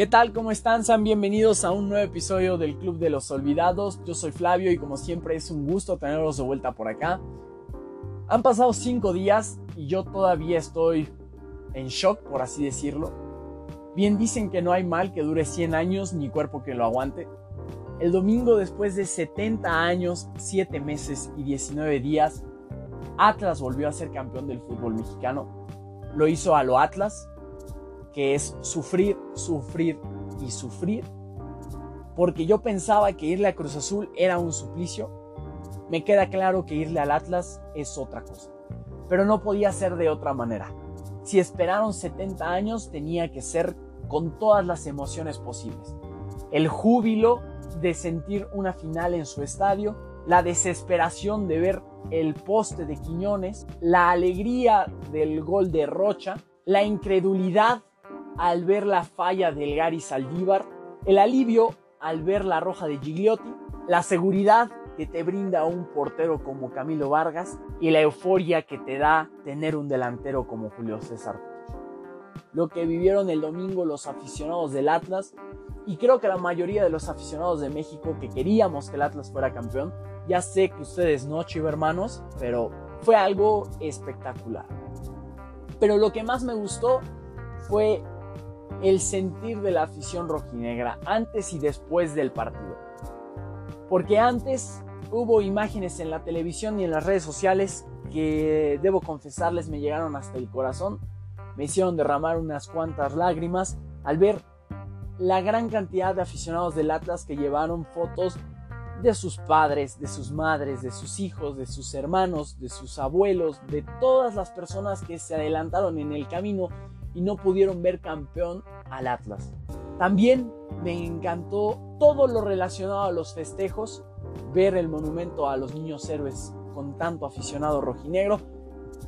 ¿Qué tal? ¿Cómo están? Sean bienvenidos a un nuevo episodio del Club de los Olvidados. Yo soy Flavio y como siempre es un gusto tenerlos de vuelta por acá. Han pasado cinco días y yo todavía estoy en shock, por así decirlo. Bien dicen que no hay mal que dure 100 años ni cuerpo que lo aguante. El domingo, después de 70 años, 7 meses y 19 días, Atlas volvió a ser campeón del fútbol mexicano. Lo hizo a lo Atlas, que es sufrir, sufrir y sufrir. Porque yo pensaba que irle a Cruz Azul era un suplicio. Me queda claro que irle al Atlas es otra cosa. Pero no podía ser de otra manera. Si esperaron 70 años, tenía que ser con todas las emociones posibles. El júbilo de sentir una final en su estadio, la desesperación de ver el poste de Quiñones, la alegría del gol de Rocha, la incredulidad al ver la falla del Gary Saldívar, el alivio al ver la roja de Gigliotti, la seguridad que te brinda un portero como Camilo Vargas y la euforia que te da tener un delantero como Julio César. Lo que vivieron el domingo los aficionados del Atlas y creo que la mayoría de los aficionados de México que queríamos que el Atlas fuera campeón, ya sé que ustedes no, chivo hermanos, pero fue algo espectacular. Pero lo que más me gustó fue el sentir de la afición rojinegra antes y después del partido. Porque antes hubo imágenes en la televisión y en las redes sociales que debo confesarles me llegaron hasta el corazón, me hicieron derramar unas cuantas lágrimas al ver la gran cantidad de aficionados del Atlas que llevaron fotos de sus padres, de sus madres, de sus hijos, de sus hermanos, de sus abuelos, de todas las personas que se adelantaron en el camino y no pudieron ver campeón al Atlas. También me encantó todo lo relacionado a los festejos, ver el monumento a los niños héroes con tanto aficionado rojinegro,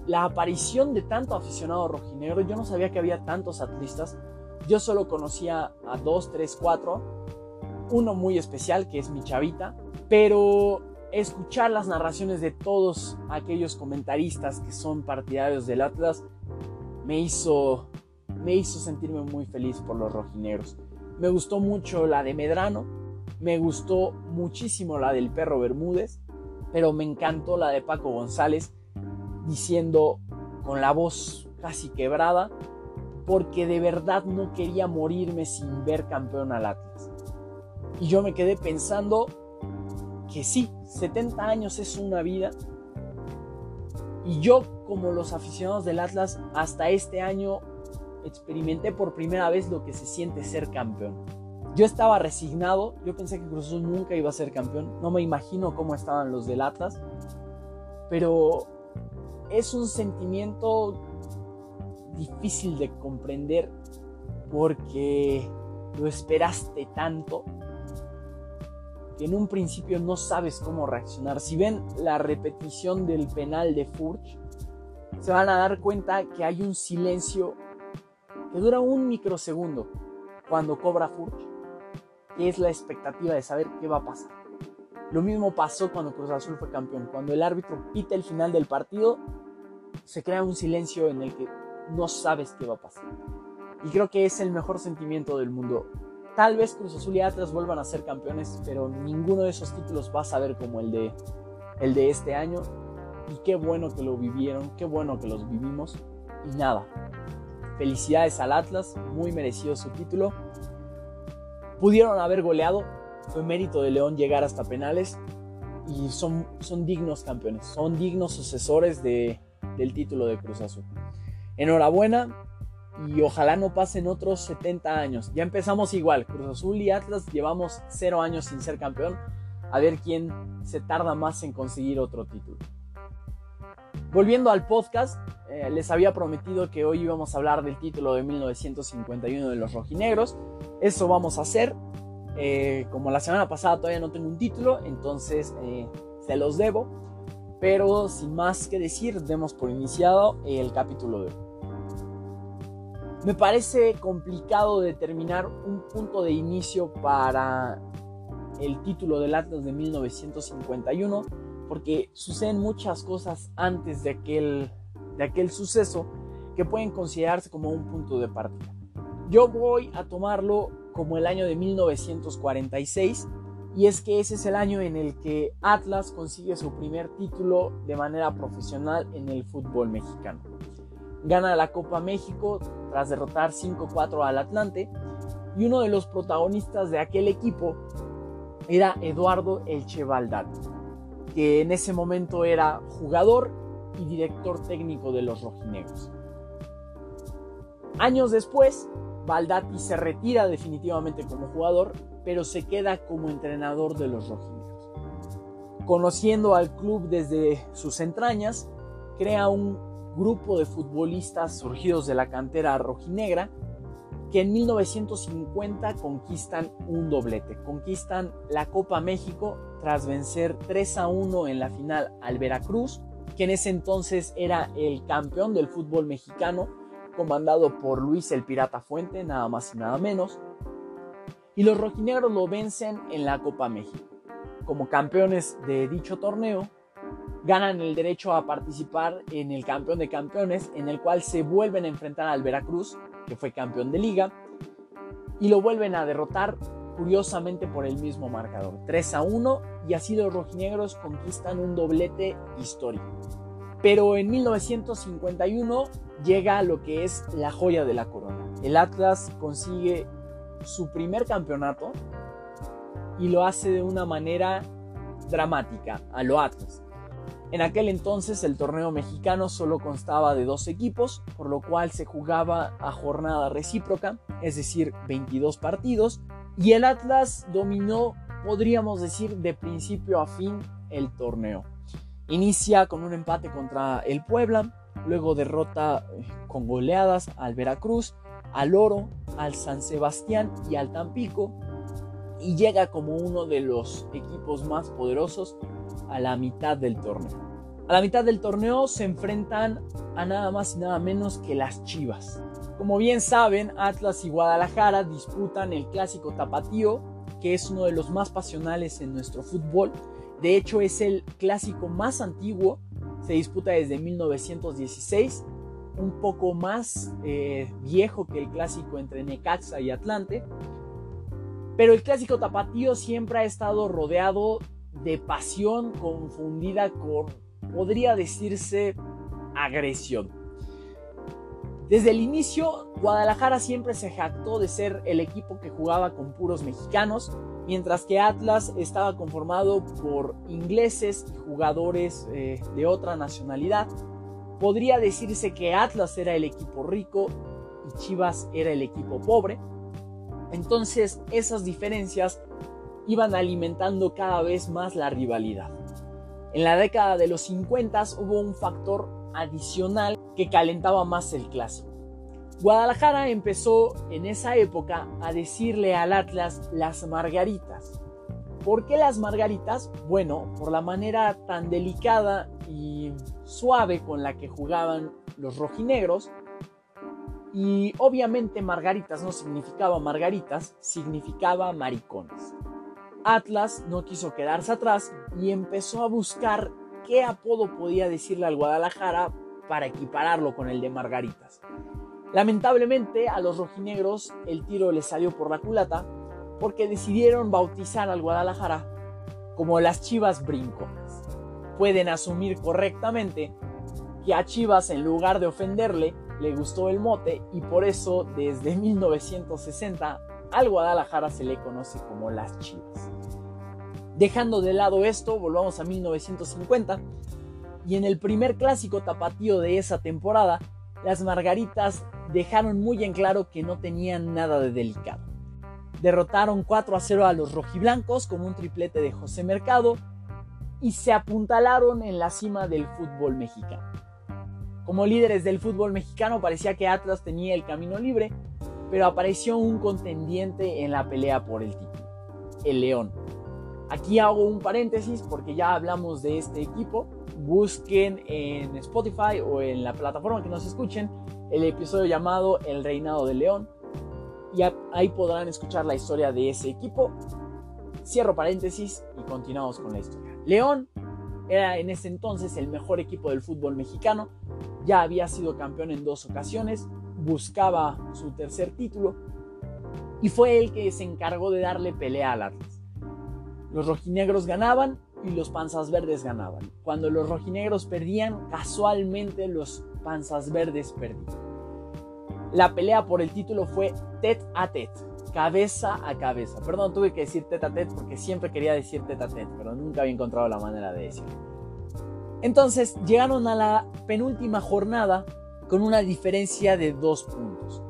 la aparición de tanto aficionado rojinegro, yo no sabía que había tantos atlistas, yo solo conocía a dos, tres, cuatro, uno muy especial que es mi chavita, pero escuchar las narraciones de todos aquellos comentaristas que son partidarios del Atlas me hizo me hizo sentirme muy feliz por los rojinegros. Me gustó mucho la de Medrano, me gustó muchísimo la del perro Bermúdez, pero me encantó la de Paco González diciendo con la voz casi quebrada, porque de verdad no quería morirme sin ver campeón al Atlas. Y yo me quedé pensando que sí, 70 años es una vida. Y yo, como los aficionados del Atlas, hasta este año experimenté por primera vez lo que se siente ser campeón. Yo estaba resignado, yo pensé que Cruz Azul nunca iba a ser campeón, no me imagino cómo estaban los del Atlas, pero es un sentimiento difícil de comprender porque lo esperaste tanto que en un principio no sabes cómo reaccionar. Si ven la repetición del penal de Furch, se van a dar cuenta que hay un silencio que dura un microsegundo cuando cobra Furch, que es la expectativa de saber qué va a pasar. Lo mismo pasó cuando Cruz Azul fue campeón. Cuando el árbitro pita el final del partido, se crea un silencio en el que no sabes qué va a pasar. Y creo que es el mejor sentimiento del mundo. Tal vez Cruz Azul y Atlas vuelvan a ser campeones, pero ninguno de esos títulos va a saber como el de, el de este año. Y qué bueno que lo vivieron, qué bueno que los vivimos. Y nada, Felicidades al Atlas, muy merecido su título. Pudieron haber goleado, fue mérito de León llegar hasta penales y son, son dignos campeones, son dignos sucesores de, del título de Cruz Azul. Enhorabuena y ojalá no pasen otros 70 años. Ya empezamos igual, Cruz Azul y Atlas llevamos 0 años sin ser campeón. A ver quién se tarda más en conseguir otro título. Volviendo al podcast, eh, les había prometido que hoy íbamos a hablar del título de 1951 de los rojinegros. Eso vamos a hacer. Eh, como la semana pasada todavía no tengo un título, entonces eh, se los debo. Pero sin más que decir, demos por iniciado el capítulo de hoy. Me parece complicado determinar un punto de inicio para el título del Atlas de 1951 porque suceden muchas cosas antes de aquel, de aquel suceso que pueden considerarse como un punto de partida. Yo voy a tomarlo como el año de 1946 y es que ese es el año en el que Atlas consigue su primer título de manera profesional en el fútbol mexicano. Gana la Copa México tras derrotar 5-4 al Atlante y uno de los protagonistas de aquel equipo era Eduardo Elche que en ese momento era jugador y director técnico de los rojinegros. Años después, Baldati se retira definitivamente como jugador, pero se queda como entrenador de los rojinegros. Conociendo al club desde sus entrañas, crea un grupo de futbolistas surgidos de la cantera rojinegra que en 1950 conquistan un doblete, conquistan la Copa México tras vencer 3 a 1 en la final al Veracruz, que en ese entonces era el campeón del fútbol mexicano, comandado por Luis el Pirata Fuente, nada más y nada menos, y los rojinegros lo vencen en la Copa México. Como campeones de dicho torneo, ganan el derecho a participar en el campeón de campeones, en el cual se vuelven a enfrentar al Veracruz que fue campeón de liga, y lo vuelven a derrotar curiosamente por el mismo marcador, 3 a 1, y así los rojinegros conquistan un doblete histórico. Pero en 1951 llega lo que es la joya de la corona. El Atlas consigue su primer campeonato y lo hace de una manera dramática, a lo Atlas. En aquel entonces el torneo mexicano solo constaba de dos equipos, por lo cual se jugaba a jornada recíproca, es decir, 22 partidos, y el Atlas dominó, podríamos decir, de principio a fin el torneo. Inicia con un empate contra el Puebla, luego derrota eh, con goleadas al Veracruz, al Oro, al San Sebastián y al Tampico, y llega como uno de los equipos más poderosos a la mitad del torneo. A la mitad del torneo se enfrentan a nada más y nada menos que las Chivas. Como bien saben, Atlas y Guadalajara disputan el clásico tapatío, que es uno de los más pasionales en nuestro fútbol. De hecho, es el clásico más antiguo, se disputa desde 1916, un poco más eh, viejo que el clásico entre Necaxa y Atlante. Pero el clásico tapatío siempre ha estado rodeado de pasión confundida con, podría decirse, agresión. Desde el inicio, Guadalajara siempre se jactó de ser el equipo que jugaba con puros mexicanos, mientras que Atlas estaba conformado por ingleses y jugadores eh, de otra nacionalidad. Podría decirse que Atlas era el equipo rico y Chivas era el equipo pobre. Entonces esas diferencias iban alimentando cada vez más la rivalidad. En la década de los 50 hubo un factor adicional que calentaba más el clásico. Guadalajara empezó en esa época a decirle al Atlas las margaritas. ¿Por qué las margaritas? Bueno, por la manera tan delicada y suave con la que jugaban los rojinegros. Y obviamente margaritas no significaba margaritas, significaba maricones. Atlas no quiso quedarse atrás y empezó a buscar qué apodo podía decirle al Guadalajara para equipararlo con el de Margaritas. Lamentablemente a los rojinegros el tiro les salió por la culata porque decidieron bautizar al Guadalajara como las Chivas Brinconas. Pueden asumir correctamente que a Chivas en lugar de ofenderle le gustó el mote y por eso desde 1960 al Guadalajara se le conoce como las Chivas. Dejando de lado esto, volvamos a 1950 y en el primer clásico tapatío de esa temporada, las Margaritas dejaron muy en claro que no tenían nada de delicado. Derrotaron 4 a 0 a los rojiblancos con un triplete de José Mercado y se apuntalaron en la cima del fútbol mexicano. Como líderes del fútbol mexicano parecía que Atlas tenía el camino libre pero apareció un contendiente en la pelea por el título, el León. Aquí hago un paréntesis porque ya hablamos de este equipo. Busquen en Spotify o en la plataforma que nos escuchen el episodio llamado El Reinado del León. Y ahí podrán escuchar la historia de ese equipo. Cierro paréntesis y continuamos con la historia. León era en ese entonces el mejor equipo del fútbol mexicano. Ya había sido campeón en dos ocasiones buscaba su tercer título y fue él que se encargó de darle pelea al Atlas. Los rojinegros ganaban y los panzas verdes ganaban. Cuando los rojinegros perdían, casualmente los panzas verdes perdían. La pelea por el título fue tet a tet, cabeza a cabeza. Perdón, tuve que decir tet a tet porque siempre quería decir tet a tet, pero nunca había encontrado la manera de decirlo. Entonces llegaron a la penúltima jornada con una diferencia de dos puntos.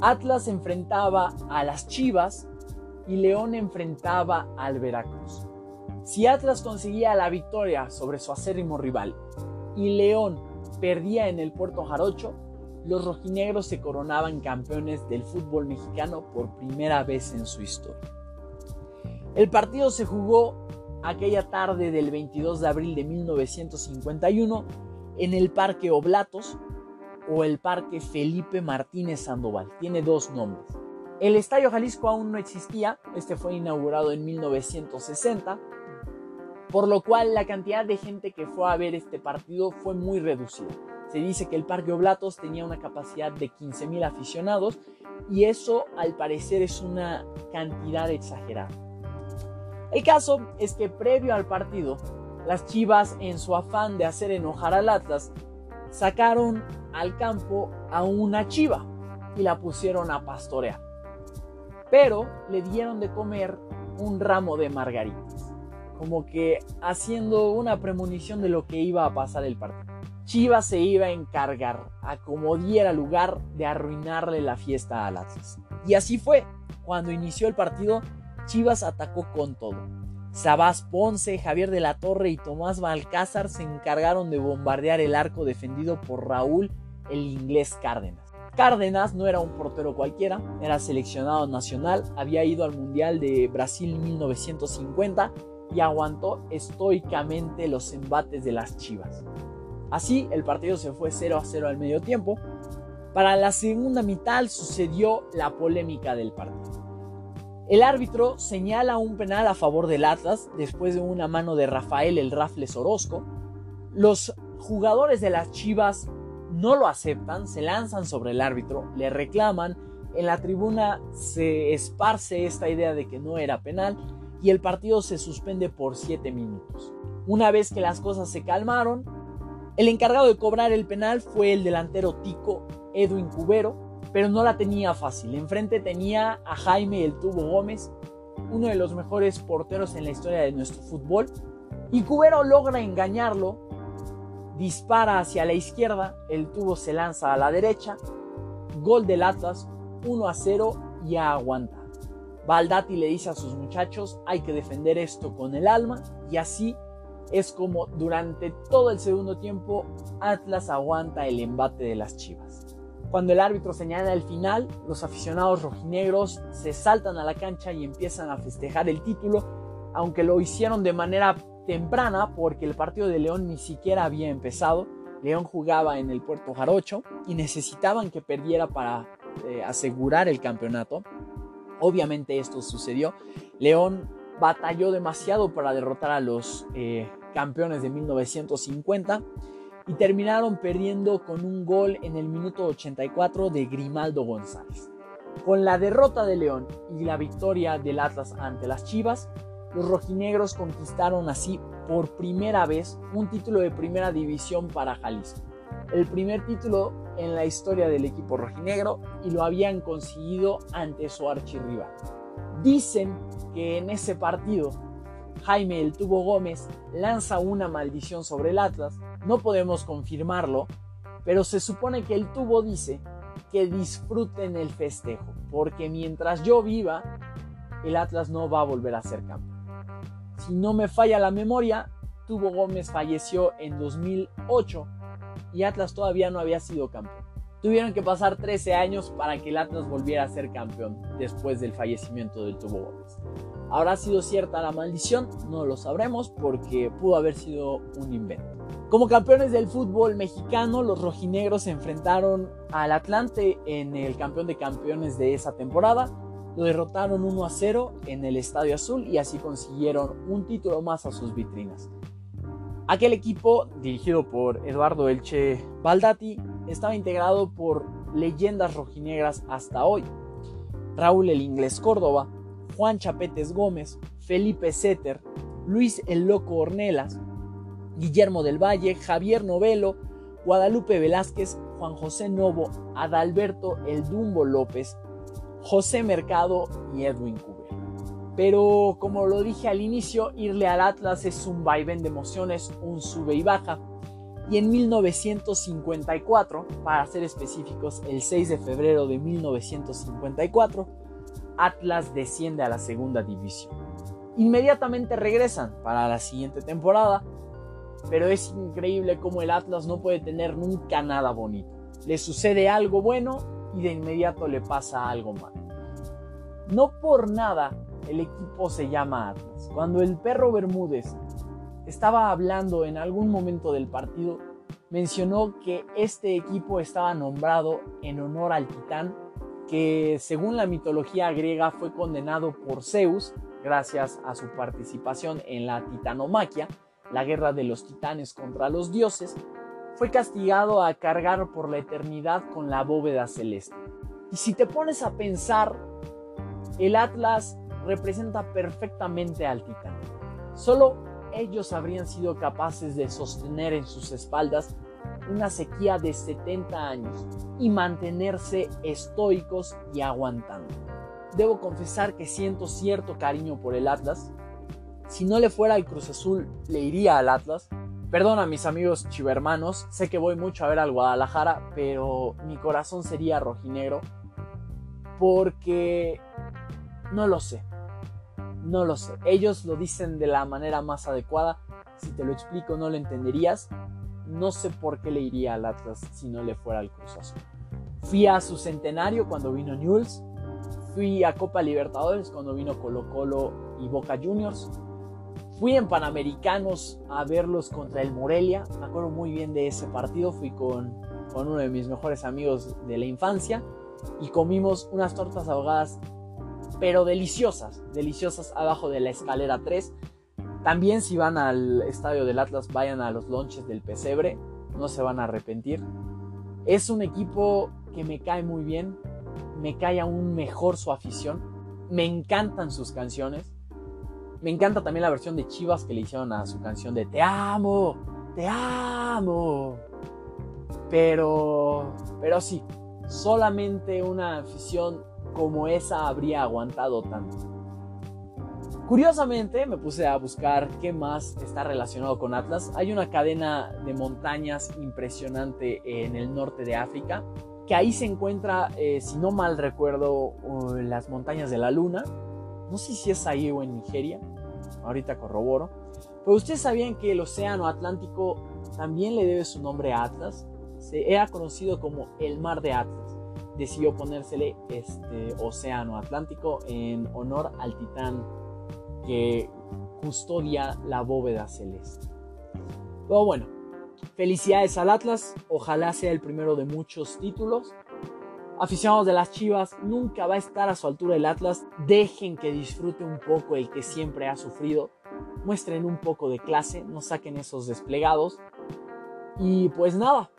Atlas enfrentaba a las Chivas y León enfrentaba al Veracruz. Si Atlas conseguía la victoria sobre su acérrimo rival y León perdía en el Puerto Jarocho, los rojinegros se coronaban campeones del fútbol mexicano por primera vez en su historia. El partido se jugó aquella tarde del 22 de abril de 1951 en el Parque Oblatos o el Parque Felipe Martínez Sandoval. Tiene dos nombres. El Estadio Jalisco aún no existía, este fue inaugurado en 1960, por lo cual la cantidad de gente que fue a ver este partido fue muy reducida. Se dice que el Parque Oblatos tenía una capacidad de 15.000 aficionados y eso al parecer es una cantidad exagerada. El caso es que previo al partido, las Chivas en su afán de hacer enojar al Atlas, sacaron al campo a una chiva y la pusieron a pastorear. Pero le dieron de comer un ramo de margaritas, como que haciendo una premonición de lo que iba a pasar el partido. Chivas se iba a encargar, a como diera lugar, de arruinarle la fiesta al Atlas. Y así fue. Cuando inició el partido, Chivas atacó con todo. Sabás Ponce, Javier de la Torre y Tomás Balcázar se encargaron de bombardear el arco defendido por Raúl el inglés Cárdenas. Cárdenas no era un portero cualquiera, era seleccionado nacional, había ido al Mundial de Brasil 1950 y aguantó estoicamente los embates de las Chivas. Así, el partido se fue 0 a 0 al medio tiempo. Para la segunda mitad sucedió la polémica del partido. El árbitro señala un penal a favor del Atlas después de una mano de Rafael el Rafles Orozco. Los jugadores de las Chivas no lo aceptan, se lanzan sobre el árbitro, le reclaman, en la tribuna se esparce esta idea de que no era penal y el partido se suspende por 7 minutos. Una vez que las cosas se calmaron, el encargado de cobrar el penal fue el delantero tico Edwin Cubero, pero no la tenía fácil. Enfrente tenía a Jaime el Tubo Gómez, uno de los mejores porteros en la historia de nuestro fútbol. Y Cubero logra engañarlo, dispara hacia la izquierda, el tubo se lanza a la derecha, gol del Atlas, 1 a 0 y a aguantar. Baldati le dice a sus muchachos, hay que defender esto con el alma y así es como durante todo el segundo tiempo Atlas aguanta el embate de las Chivas. Cuando el árbitro señala el final, los aficionados rojinegros se saltan a la cancha y empiezan a festejar el título, aunque lo hicieron de manera temprana porque el partido de León ni siquiera había empezado. León jugaba en el Puerto Jarocho y necesitaban que perdiera para eh, asegurar el campeonato. Obviamente esto sucedió. León batalló demasiado para derrotar a los eh, campeones de 1950 y terminaron perdiendo con un gol en el minuto 84 de Grimaldo González. Con la derrota de León y la victoria del Atlas ante las Chivas, los rojinegros conquistaron así por primera vez un título de primera división para Jalisco. El primer título en la historia del equipo rojinegro y lo habían conseguido ante su archirrival. Dicen que en ese partido Jaime el Tubo Gómez lanza una maldición sobre el Atlas no podemos confirmarlo, pero se supone que el tubo dice que disfruten el festejo, porque mientras yo viva, el Atlas no va a volver a ser campeón. Si no me falla la memoria, Tubo Gómez falleció en 2008 y Atlas todavía no había sido campeón. Tuvieron que pasar 13 años para que el Atlas volviera a ser campeón después del fallecimiento del Tubo Gómez. ¿Habrá sido cierta la maldición? No lo sabremos porque pudo haber sido un invento. Como campeones del fútbol mexicano, los rojinegros se enfrentaron al Atlante en el campeón de campeones de esa temporada. Lo derrotaron 1 a 0 en el Estadio Azul y así consiguieron un título más a sus vitrinas. Aquel equipo, dirigido por Eduardo Elche Baldati, estaba integrado por leyendas rojinegras hasta hoy. Raúl el Inglés Córdoba, Juan Chapetes Gómez, Felipe Setter, Luis el Loco Ornelas, Guillermo del Valle, Javier Novelo, Guadalupe Velázquez, Juan José Novo, Adalberto El Dumbo López, José Mercado y Edwin. Pero como lo dije al inicio, irle al Atlas es un vaivén de emociones, un sube y baja. Y en 1954, para ser específicos, el 6 de febrero de 1954, Atlas desciende a la segunda división. Inmediatamente regresan para la siguiente temporada, pero es increíble cómo el Atlas no puede tener nunca nada bonito. Le sucede algo bueno y de inmediato le pasa algo malo. No por nada el equipo se llama Atlas. Cuando el perro Bermúdez estaba hablando en algún momento del partido, mencionó que este equipo estaba nombrado en honor al titán que según la mitología griega fue condenado por Zeus gracias a su participación en la titanomaquia, la guerra de los titanes contra los dioses, fue castigado a cargar por la eternidad con la bóveda celeste. Y si te pones a pensar, el Atlas representa perfectamente al titán. Solo ellos habrían sido capaces de sostener en sus espaldas una sequía de 70 años y mantenerse estoicos y aguantando. Debo confesar que siento cierto cariño por el Atlas. Si no le fuera al Cruz Azul, le iría al Atlas. Perdona mis amigos chivermanos, sé que voy mucho a ver al Guadalajara, pero mi corazón sería rojinegro porque no lo sé. No lo sé. Ellos lo dicen de la manera más adecuada. Si te lo explico no lo entenderías. No sé por qué le iría al Atlas si no le fuera al Cruz Azul. Fui a su centenario cuando vino Newell's. Fui a Copa Libertadores cuando vino Colo Colo y Boca Juniors. Fui en Panamericanos a verlos contra el Morelia. Me acuerdo muy bien de ese partido. Fui con, con uno de mis mejores amigos de la infancia y comimos unas tortas ahogadas pero deliciosas, deliciosas abajo de la escalera 3. También si van al estadio del Atlas, vayan a los lonches del Pesebre, no se van a arrepentir. Es un equipo que me cae muy bien, me cae aún mejor su afición, me encantan sus canciones. Me encanta también la versión de Chivas que le hicieron a su canción de Te amo, te amo. Pero, pero sí, solamente una afición como esa habría aguantado tanto. Curiosamente me puse a buscar qué más está relacionado con Atlas. Hay una cadena de montañas impresionante en el norte de África, que ahí se encuentra, eh, si no mal recuerdo, las montañas de la luna. No sé si es ahí o en Nigeria, ahorita corroboro. Pero ustedes sabían que el Océano Atlántico también le debe su nombre a Atlas. Se era conocido como el Mar de Atlas decidió ponérsele este océano Atlántico en honor al titán que custodia la bóveda celeste. Pero bueno, felicidades al Atlas, ojalá sea el primero de muchos títulos. Aficionados de las Chivas, nunca va a estar a su altura el Atlas. Dejen que disfrute un poco el que siempre ha sufrido. Muestren un poco de clase, no saquen esos desplegados. Y pues nada,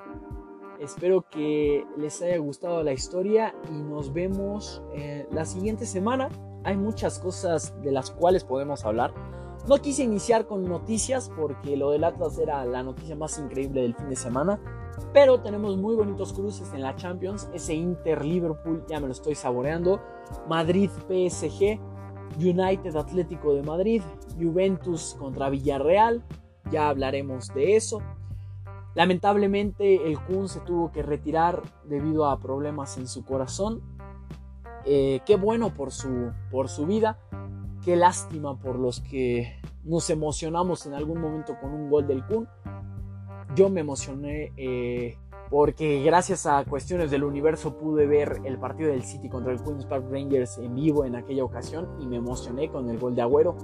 Espero que les haya gustado la historia y nos vemos eh, la siguiente semana. Hay muchas cosas de las cuales podemos hablar. No quise iniciar con noticias porque lo del Atlas era la noticia más increíble del fin de semana. Pero tenemos muy bonitos cruces en la Champions. Ese Inter Liverpool ya me lo estoy saboreando. Madrid PSG. United Atlético de Madrid. Juventus contra Villarreal. Ya hablaremos de eso. Lamentablemente el Kun se tuvo que retirar debido a problemas en su corazón. Eh, qué bueno por su, por su vida. Qué lástima por los que nos emocionamos en algún momento con un gol del Kun. Yo me emocioné eh, porque gracias a cuestiones del universo pude ver el partido del City contra el Queen's Park Rangers en vivo en aquella ocasión y me emocioné con el gol de Agüero.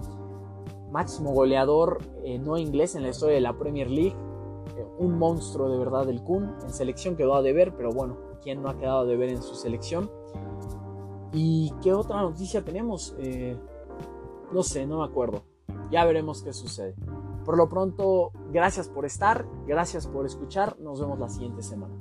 Máximo goleador eh, no inglés en la historia de la Premier League un monstruo de verdad el Kun. En selección quedó a deber, pero bueno, ¿quién no ha quedado a deber en su selección? ¿Y qué otra noticia tenemos? Eh, no sé, no me acuerdo. Ya veremos qué sucede. Por lo pronto, gracias por estar, gracias por escuchar. Nos vemos la siguiente semana.